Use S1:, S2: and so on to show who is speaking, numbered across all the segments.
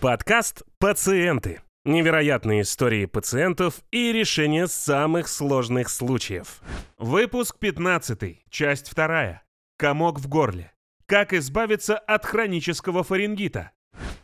S1: Подкаст «Пациенты». Невероятные истории пациентов и решение самых сложных случаев. Выпуск 15, часть 2. Комок в горле. Как избавиться от хронического фарингита.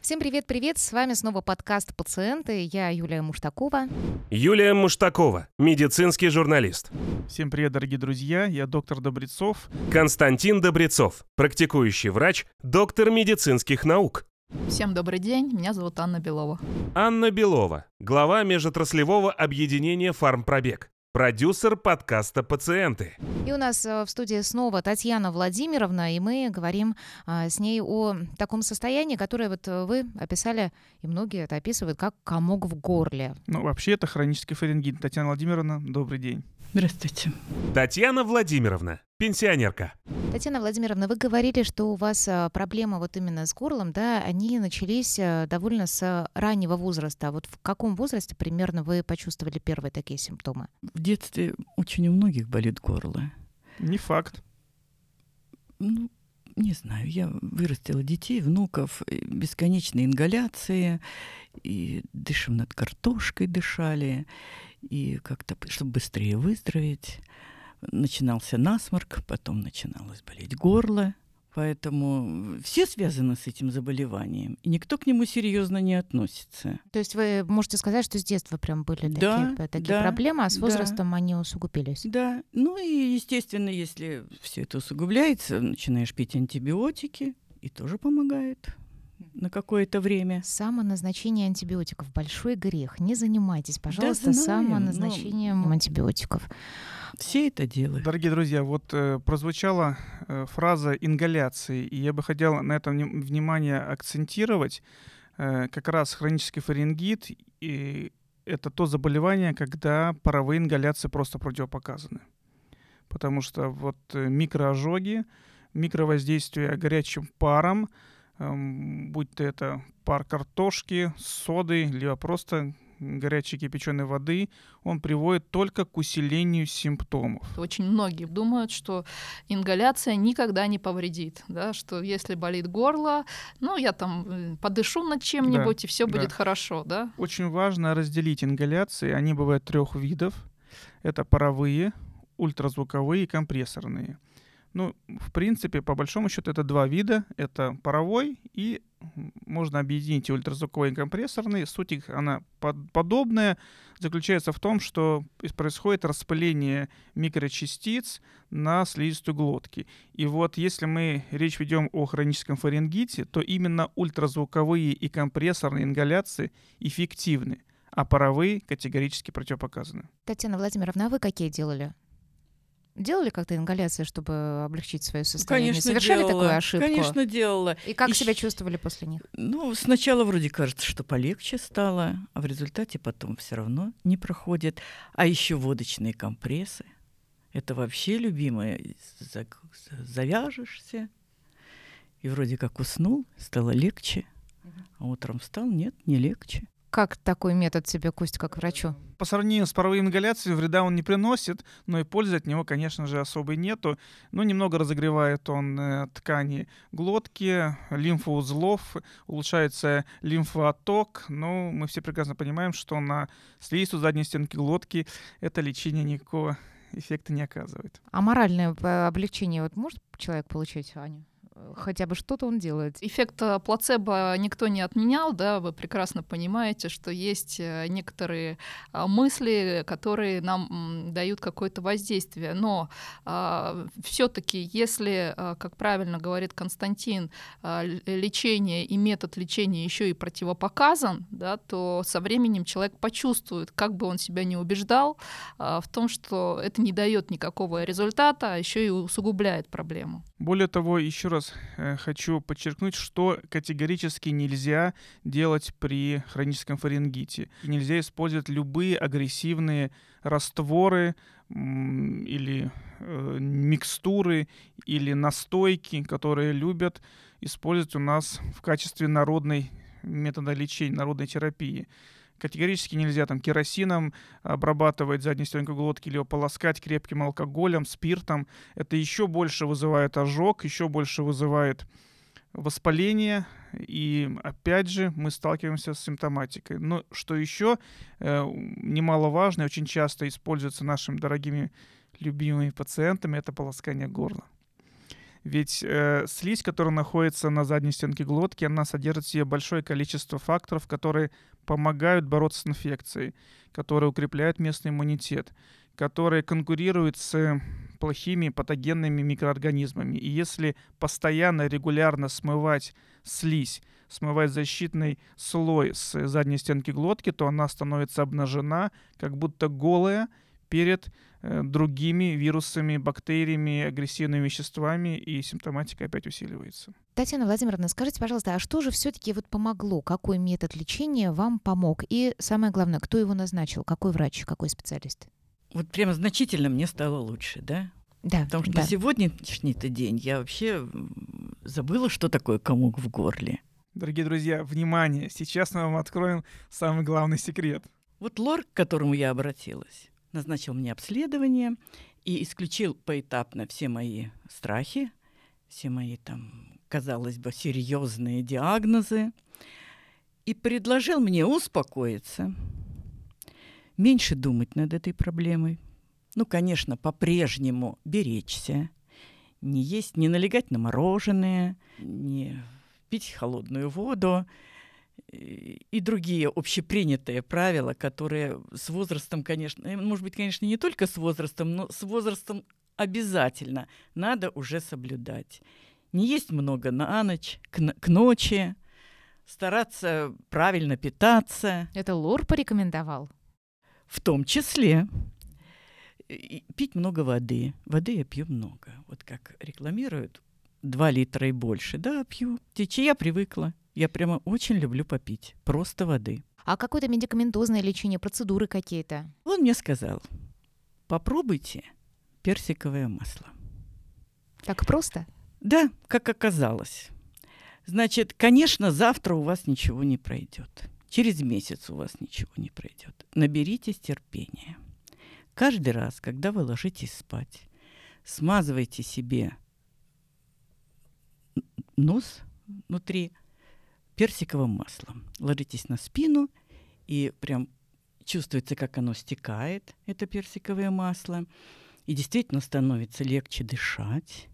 S2: Всем привет-привет, с вами снова подкаст «Пациенты», я Юлия Муштакова.
S1: Юлия Муштакова, медицинский журналист.
S3: Всем привет, дорогие друзья, я доктор Добрецов.
S1: Константин Добрецов, практикующий врач, доктор медицинских наук.
S4: Всем добрый день, меня зовут Анна Белова.
S1: Анна Белова, глава межотраслевого объединения «Фармпробег», продюсер подкаста «Пациенты».
S2: И у нас э, в студии снова Татьяна Владимировна, и мы говорим а, с ней о таком состоянии, которое вот э, вы описали, и многие это описывают, как комок в горле.
S3: Ну, вообще это хронический фарингит. Татьяна Владимировна, добрый день.
S4: Здравствуйте.
S1: Татьяна Владимировна, пенсионерка.
S2: Татьяна Владимировна, вы говорили, что у вас а, проблемы вот именно с горлом, да, они начались а, довольно с раннего возраста. А Вот в каком возрасте примерно вы почувствовали первые такие симптомы?
S5: В детстве очень у многих болит горло.
S3: Не факт.
S5: Ну, не знаю, я вырастила детей, внуков, бесконечные ингаляции, и дышим над картошкой дышали, и как-то, чтобы быстрее выздороветь, начинался насморк, потом начиналось болеть горло. Поэтому все связаны с этим заболеванием, и никто к нему серьезно не относится.
S2: То есть вы можете сказать, что с детства прям были
S5: Да,
S2: такие, такие
S5: да,
S2: проблемы, а с
S5: да.
S2: возрастом они усугубились?
S5: Да, ну и, естественно, если все это усугубляется, начинаешь пить антибиотики, и тоже помогает на какое-то время.
S2: Самоназначение антибиотиков – большой грех. Не занимайтесь, пожалуйста,
S5: знаю, но-
S2: самоназначением антибиотиков.
S5: Все это делают.
S3: Дорогие друзья, вот э, прозвучала э, фраза ингаляции, и я бы хотел на этом вни- внимание акцентировать. Э, как раз хронический фарингит и это то заболевание, когда паровые ингаляции просто противопоказаны. Потому что вот э, микроожоги, микровоздействие горячим паром, будь то это пар картошки, соды, либо просто горячей кипяченой воды, он приводит только к усилению симптомов.
S4: Очень многие думают, что ингаляция никогда не повредит, да, что если болит горло, ну, я там э, подышу над чем-нибудь, и все
S3: да.
S4: будет хорошо, да.
S3: Очень важно разделить ингаляции. Они бывают трех видов. Это паровые, ультразвуковые и компрессорные. Ну, в принципе, по большому счету, это два вида. Это паровой и можно объединить и ультразвуковой и компрессорный. Суть их, она под- подобная. Заключается в том, что ис- происходит распыление микрочастиц на слизистую глотки. И вот если мы речь ведем о хроническом фарингите, то именно ультразвуковые и компрессорные ингаляции эффективны, а паровые категорически противопоказаны.
S2: Татьяна Владимировна, а вы какие делали? Делали как-то ингаляции, чтобы облегчить свое состояние?
S5: Конечно,
S2: Совершали
S5: делала.
S2: такую ошибку?
S5: Конечно, делала.
S2: И как
S5: И
S2: себя чувствовали после них?
S5: Ну, сначала вроде кажется, что полегче стало, а в результате потом все равно не проходит. А еще водочные компрессы. Это вообще любимое. Завяжешься, и вроде как уснул, стало легче. А утром встал, нет, не легче.
S2: Как такой метод тебе, Кость, как врачу?
S3: По сравнению с паровой ингаляцией вреда он не приносит, но и пользы от него, конечно же, особой нету. Но немного разогревает он э, ткани глотки, лимфоузлов, улучшается лимфоотток. Но мы все прекрасно понимаем, что на слизистую задней стенки глотки это лечение никакого эффекта не оказывает.
S2: А моральное э, облегчение вот может человек получить, Аня? Э, Хотя бы что-то он делает.
S4: Эффект э, плацебо никто не отменял, да, вы прекрасно понимаете, что есть э, некоторые а, мысли, которые нам дают какое-то воздействие. Но все-таки, если, а, как правильно говорит Константин, а, лечение и метод лечения еще и противопоказан, да, то со временем человек почувствует, как бы он себя не убеждал, а, в том, что это не дает никакого результата, а еще и усугубляет проблему.
S3: Более того, еще раз э, хочу подчеркнуть, что категорически нельзя делать при хроническом фарингите. Нельзя использовать любые агрессивные растворы или э, микстуры или настойки, которые любят использовать у нас в качестве народной метода лечения, народной терапии. Категорически нельзя там керосином обрабатывать заднюю стенку глотки или ополоскать крепким алкоголем, спиртом. Это еще больше вызывает ожог, еще больше вызывает воспаление, и опять же мы сталкиваемся с симптоматикой. Но что еще э, немаловажно и очень часто используется нашими дорогими любимыми пациентами, это полоскание горла. Ведь э, слизь, которая находится на задней стенке глотки, она содержит в себе большое количество факторов, которые помогают бороться с инфекцией, которые укрепляют местный иммунитет, которые конкурируют с плохими патогенными микроорганизмами. И если постоянно, регулярно смывать слизь, смывать защитный слой с задней стенки глотки, то она становится обнажена, как будто голая перед Э, другими вирусами, бактериями, агрессивными веществами, и симптоматика опять усиливается.
S2: Татьяна Владимировна, скажите, пожалуйста, а что же все-таки вот помогло? Какой метод лечения вам помог? И самое главное, кто его назначил? Какой врач, какой специалист?
S5: Вот прямо значительно мне стало лучше, да?
S2: Да.
S5: Потому что
S2: да.
S5: на сегодняшний-то день я вообще забыла, что такое комок в горле.
S3: Дорогие друзья, внимание! Сейчас мы вам откроем самый главный секрет.
S5: Вот лор, к которому я обратилась, назначил мне обследование и исключил поэтапно все мои страхи, все мои там, казалось бы, серьезные диагнозы и предложил мне успокоиться, меньше думать над этой проблемой. Ну, конечно, по-прежнему беречься, не есть, не налегать на мороженое, не пить холодную воду, и другие общепринятые правила, которые с возрастом, конечно, э, может быть, конечно, не только с возрастом, но с возрастом обязательно надо уже соблюдать. Не есть много на ночь, к, к ночи, стараться правильно питаться.
S2: Это Лор порекомендовал?
S5: В том числе. И пить много воды. Воды я пью много. Вот как рекламируют, 2 литра и больше. Да, пью. Течи я привыкла. Я прямо очень люблю попить. Просто воды.
S2: А какое-то медикаментозное лечение, процедуры какие-то?
S5: Он мне сказал, попробуйте персиковое масло.
S2: Так просто?
S5: Да, как оказалось. Значит, конечно, завтра у вас ничего не пройдет. Через месяц у вас ничего не пройдет. Наберитесь терпения. Каждый раз, когда вы ложитесь спать, смазывайте себе нос внутри персиковым маслом. Ложитесь на спину и прям чувствуется, как оно стекает, это персиковое масло. И действительно становится легче дышать,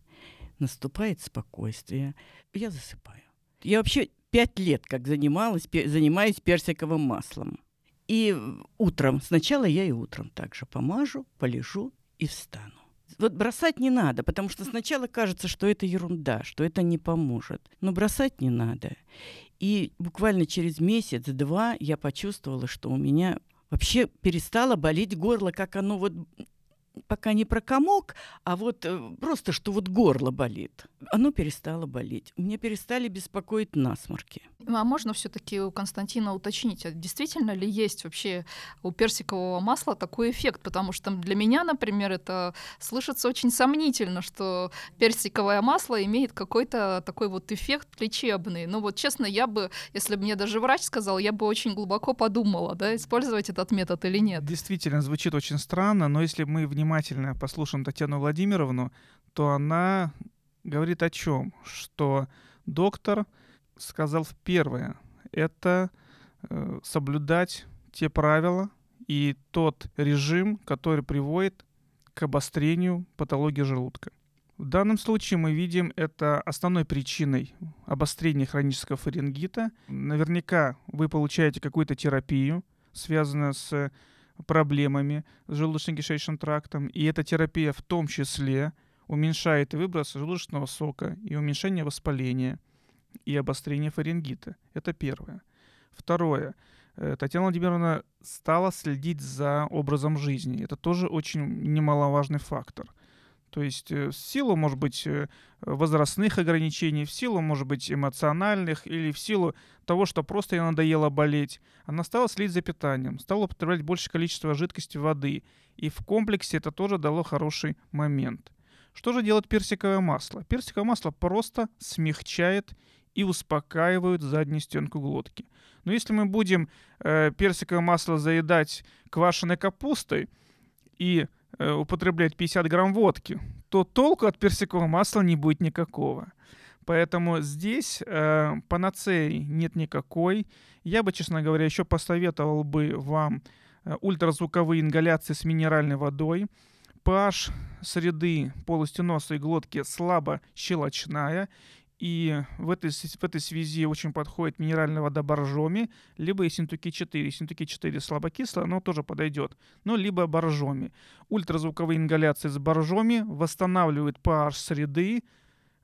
S5: наступает спокойствие. Я засыпаю. Я вообще пять лет как занималась, занимаюсь персиковым маслом. И утром, сначала я и утром также помажу, полежу и встану. Вот бросать не надо, потому что сначала кажется, что это ерунда, что это не поможет. Но бросать не надо. И буквально через месяц-два я почувствовала, что у меня вообще перестало болеть горло, как оно вот пока не про комок, а вот э, просто, что вот горло болит. Оно перестало болеть. Мне перестали беспокоить насморки.
S4: А можно все-таки у Константина уточнить, а действительно ли есть вообще у персикового масла такой эффект? Потому что для меня, например, это слышится очень сомнительно, что персиковое масло имеет какой-то такой вот эффект лечебный. Ну вот честно, я бы, если бы мне даже врач сказал, я бы очень глубоко подумала, да, использовать этот метод или нет.
S3: Действительно, звучит очень странно, но если мы внимательно послушаем Татьяну Владимировну, то она говорит о чем? Что доктор сказал первое. Это э, соблюдать те правила и тот режим, который приводит к обострению патологии желудка. В данном случае мы видим это основной причиной обострения хронического фарингита. Наверняка вы получаете какую-то терапию, связанную с проблемами с желудочно-кишечным трактом, и эта терапия в том числе уменьшает выброс желудочного сока и уменьшение воспаления – и обострение фарингита. Это первое. Второе. Э, Татьяна Владимировна стала следить за образом жизни. Это тоже очень немаловажный фактор. То есть э, в силу, может быть, э, возрастных ограничений, в силу, может быть, эмоциональных или в силу того, что просто ей надоело болеть, она стала следить за питанием, стала употреблять большее количество жидкости воды. И в комплексе это тоже дало хороший момент. Что же делает персиковое масло? Персиковое масло просто смягчает и успокаивают заднюю стенку глотки. Но если мы будем э, персиковое масло заедать квашеной капустой и употреблять 50 грамм водки, то толку от персикового масла не будет никакого. Поэтому здесь э, панацеи нет никакой. Я бы, честно говоря, еще посоветовал бы вам э, ультразвуковые ингаляции с минеральной водой. pH среды полости носа и глотки слабо щелочная, и в этой, в этой связи очень подходит минеральная вода боржоми, либо Ессентуки 4. Ессентуки 4 слабокисло, но тоже подойдет. Ну, либо боржоми. Ультразвуковые ингаляции с боржоми восстанавливают pH среды,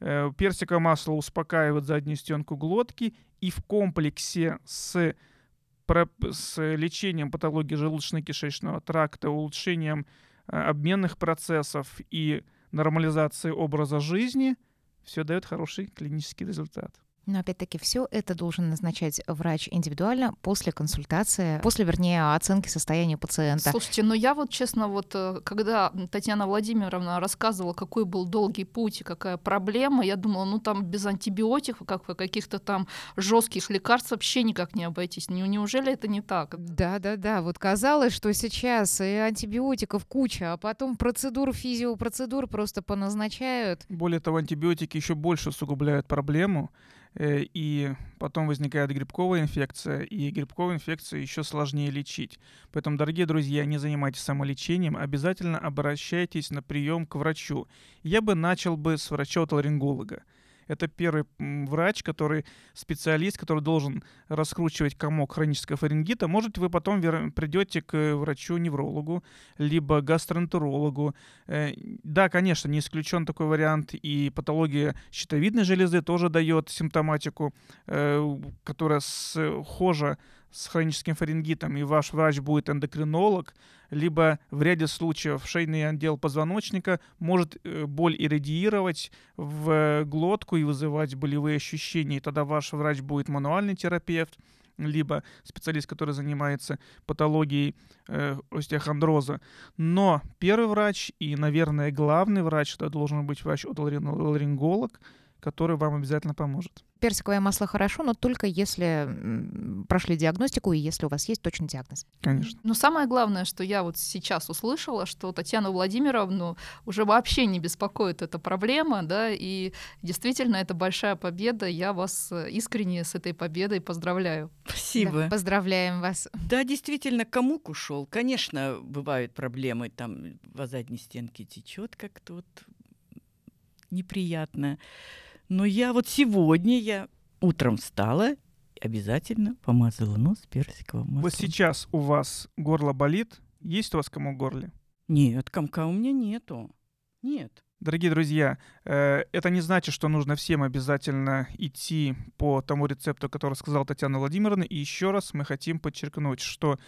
S3: э, персиковое масло успокаивает заднюю стенку глотки, и в комплексе с, с лечением патологии желудочно-кишечного тракта, улучшением э, обменных процессов и нормализацией образа жизни – все дает хороший клинический результат.
S2: Но опять-таки все это должен назначать врач индивидуально после консультации, после, вернее, оценки состояния пациента.
S4: Слушайте, ну я вот честно, вот э, когда Татьяна Владимировна рассказывала, какой был долгий путь и какая проблема, я думала, ну там без антибиотиков, как каких-то там жестких лекарств вообще никак не обойтись. Неужели это не так?
S2: Да, да, да. Вот казалось, что сейчас и антибиотиков куча, а потом процедур, физиопроцедур просто поназначают.
S3: Более того, антибиотики еще больше усугубляют проблему. Э, и потом возникает грибковая инфекция, и грибковую инфекцию еще сложнее лечить. Поэтому, дорогие друзья, не занимайтесь самолечением, обязательно обращайтесь на прием к врачу. Я бы начал бы с врача-отоларинголога. Это первый врач, который специалист, который должен раскручивать комок хронического фарингита. Может, вы потом придете к врачу-неврологу, либо гастроэнтерологу. Э, да, конечно, не исключен такой вариант, и патология щитовидной железы тоже дает симптоматику, э, которая схожа хроническим фарингитом, и ваш врач будет эндокринолог, либо в ряде случаев шейный отдел позвоночника может э, боль иррадиировать в глотку и вызывать болевые ощущения. И тогда ваш врач будет мануальный терапевт, либо специалист, который занимается патологией э, остеохондроза. Но первый врач и, наверное, главный врач, это должен быть врач-отоларинголог, который вам обязательно поможет.
S2: Персиковое масло хорошо, но только если прошли диагностику и если у вас есть точный диагноз.
S3: Конечно.
S4: Но самое главное, что я вот сейчас услышала, что Татьяну Владимировну уже вообще не беспокоит эта проблема, да, и действительно это большая победа. Я вас э, искренне с этой победой поздравляю.
S5: Спасибо.
S2: Да, поздравляем вас.
S5: Да, действительно, комок ушел. Конечно, бывают проблемы, там в задней стенке течет как-то вот неприятно. Но я вот сегодня я утром встала, обязательно помазала нос персиковым маслом.
S3: Вот сейчас у вас горло болит? Есть у вас комок в горле?
S5: Нет, комка у меня нету. Нет.
S3: Дорогие друзья, э, это не значит, что нужно всем обязательно идти по тому рецепту, который сказала Татьяна Владимировна. И еще раз мы хотим подчеркнуть, что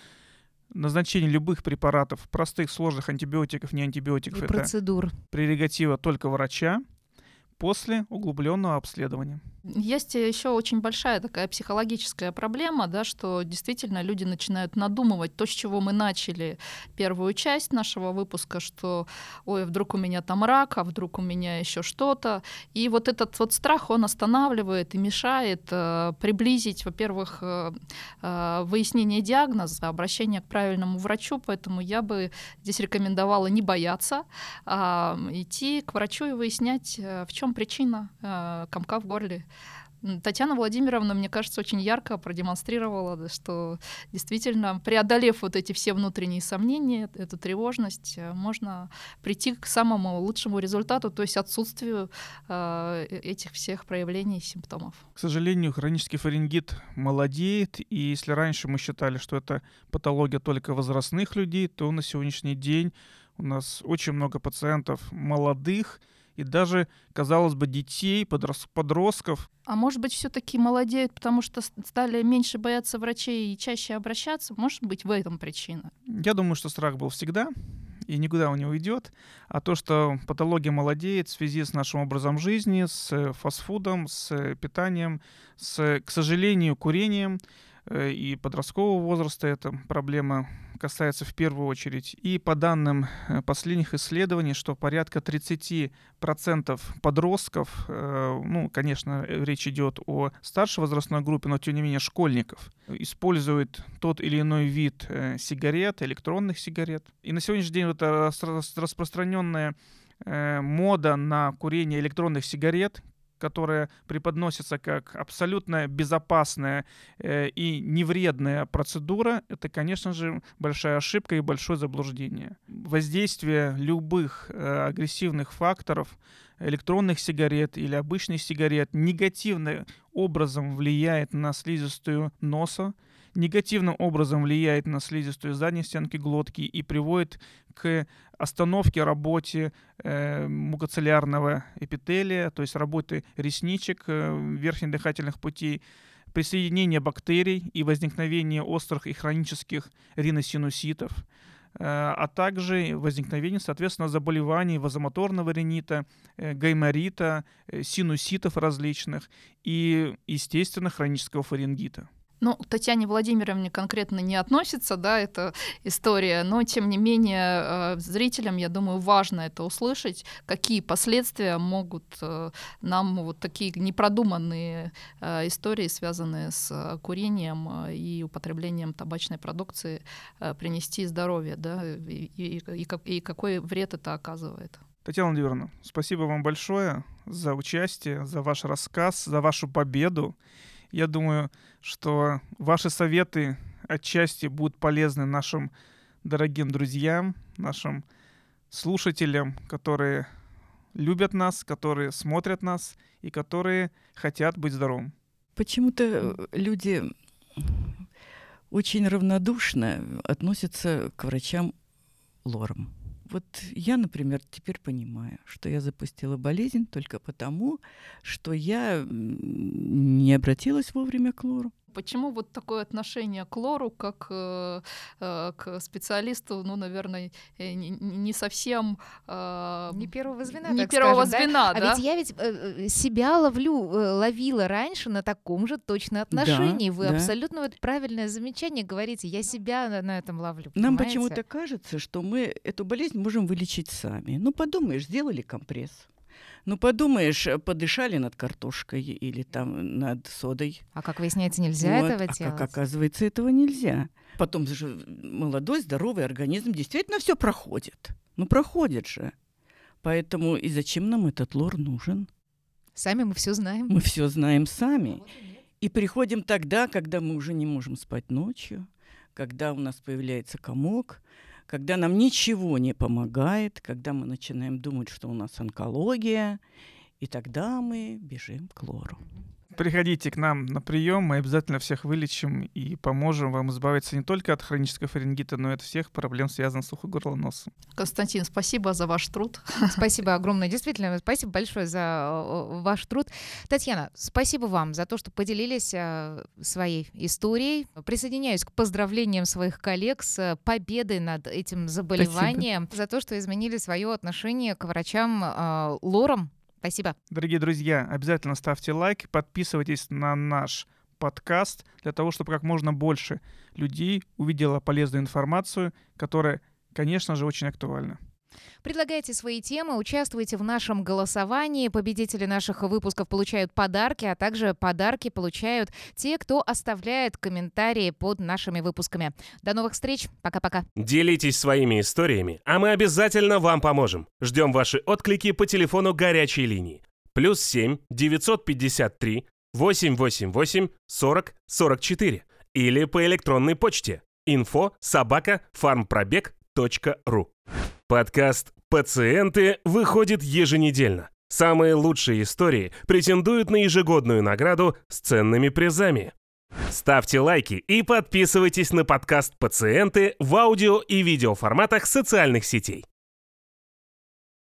S3: назначение любых препаратов, простых, сложных антибиотиков, не антибиотиков,
S2: и это процедур.
S3: прерогатива только врача после углубленного обследования.
S4: Есть еще очень большая такая психологическая проблема, да, что действительно люди начинают надумывать то, с чего мы начали первую часть нашего выпуска, что ой, вдруг у меня там рак, а вдруг у меня еще что-то. И вот этот вот страх, он останавливает и мешает э, приблизить, во-первых, э, э, выяснение диагноза, обращение к правильному врачу, поэтому я бы здесь рекомендовала не бояться, а идти к врачу и выяснять, э, в чем причина э, комка в горле. Татьяна Владимировна, мне кажется, очень ярко продемонстрировала, что действительно, преодолев вот эти все внутренние сомнения, эту тревожность, э, можно прийти к самому лучшему результату, то есть отсутствию э, э, этих всех проявлений и симптомов.
S3: К сожалению, хронический фарингит молодеет, и если раньше мы считали, что это патология только возрастных людей, то на сегодняшний день у нас очень много пациентов молодых, и даже, казалось бы, детей, подростков.
S4: А может быть, все-таки молодеют, потому что стали меньше бояться врачей и чаще обращаться? Может быть, в этом причина?
S3: Я думаю, что страх был всегда и никуда он не уйдет. А то, что патология молодеет в связи с нашим образом жизни, с фастфудом, с питанием, с, к сожалению, курением э, и подросткового возраста, эта проблема касается в первую очередь. И по данным э, последних исследований, что порядка 30% подростков, э, ну, конечно, речь идет о старшей возрастной группе, но тем не менее школьников, используют тот или иной вид э, сигарет, электронных сигарет. И на сегодняшний день вот распространенная мода на курение электронных сигарет, которая преподносится как абсолютно безопасная э, и невредная процедура, это, конечно же, большая ошибка и большое заблуждение. Воздействие любых э, агрессивных факторов электронных сигарет или обычных сигарет негативным образом влияет на слизистую носа, негативным образом влияет на слизистую задней стенки глотки и приводит к остановке работе э, мукоцеллярного эпителия, то есть работы ресничек, э, верхних дыхательных путей, присоединение бактерий и возникновение острых и хронических риносинуситов, э, а также возникновение, соответственно, заболеваний вазомоторного ринита, э, гайморита, э, синуситов различных и, естественно, хронического фарингита.
S4: Ну, к Татьяне Владимировне конкретно не относится, да, эта история, но тем не менее э, зрителям, я думаю, важно это услышать, какие последствия могут э, нам вот такие непродуманные э, истории, связанные с курением и употреблением табачной продукции, принести здоровье, да, и, и, и, какой вред это оказывает.
S3: Татьяна Владимировна, спасибо вам большое за участие, за ваш рассказ, за вашу победу. Я думаю, что ваши советы отчасти будут полезны нашим дорогим друзьям, нашим слушателям, которые любят нас, которые смотрят нас и которые хотят быть здоровым.
S5: Почему-то э, люди очень равнодушно относятся к врачам лором. Вот я, например, теперь понимаю, что я запустила болезнь только потому, что я не обратилась вовремя к лору.
S4: Почему вот такое отношение к лору, как э, э, к специалисту, ну, наверное, э, не, не совсем...
S2: Э, не первого звена,
S4: Не первого скажем, звена,
S2: да? да? А ведь я ведь э, себя ловлю, э, ловила раньше на таком же точно отношении. Да, Вы да. абсолютно вот правильное замечание говорите. Я себя на, на этом ловлю.
S5: Нам почему-то кажется, что мы эту болезнь можем вылечить сами. Ну, подумаешь, сделали компресс ну, подумаешь, э, подышали над картошкой или там над содой.
S2: А как выясняется, нельзя вот. этого
S5: а
S2: делать?
S5: как оказывается, этого нельзя. Потом же молодой, здоровый организм действительно все проходит. Ну, проходит же. Поэтому и зачем нам этот лор нужен?
S2: Сами мы все знаем.
S5: Мы все знаем сами. И приходим тогда, когда мы уже не можем спать ночью, когда у нас появляется комок, когда нам ничего не помогает, когда мы начинаем думать, что у нас онкология, и тогда мы бежим к лору.
S3: Приходите к нам на прием, мы обязательно всех вылечим и поможем вам избавиться не только от хронического фарингита, но и от всех проблем, связанных с ухом горла носом.
S4: Константин, спасибо за ваш труд.
S2: Спасибо огромное. Действительно, спасибо большое за э, ваш труд. Татьяна, спасибо вам за то, что поделились э, своей историей. Присоединяюсь к поздравлениям своих коллег с победой над этим заболеванием, спасибо. за то, что изменили свое отношение к врачам э, лором Спасибо.
S3: Дорогие друзья, обязательно ставьте лайк, подписывайтесь на наш подкаст для того, чтобы как можно больше людей увидела полезную информацию, которая, конечно же, очень актуальна.
S2: Предлагайте свои темы, участвуйте в нашем голосовании. Победители наших выпусков получают подарки, а также подарки получают те, кто оставляет комментарии под нашими выпусками. До новых встреч. Пока-пока.
S1: Делитесь своими историями, а мы обязательно вам поможем. Ждем ваши отклики по телефону горячей линии. Плюс 7 953 888 40 44 или по электронной почте info собака farmprobег.ру. Подкаст «Пациенты» выходит еженедельно. Самые лучшие истории претендуют на ежегодную награду с ценными призами. Ставьте лайки и подписывайтесь на подкаст «Пациенты» в аудио и видеоформатах социальных сетей.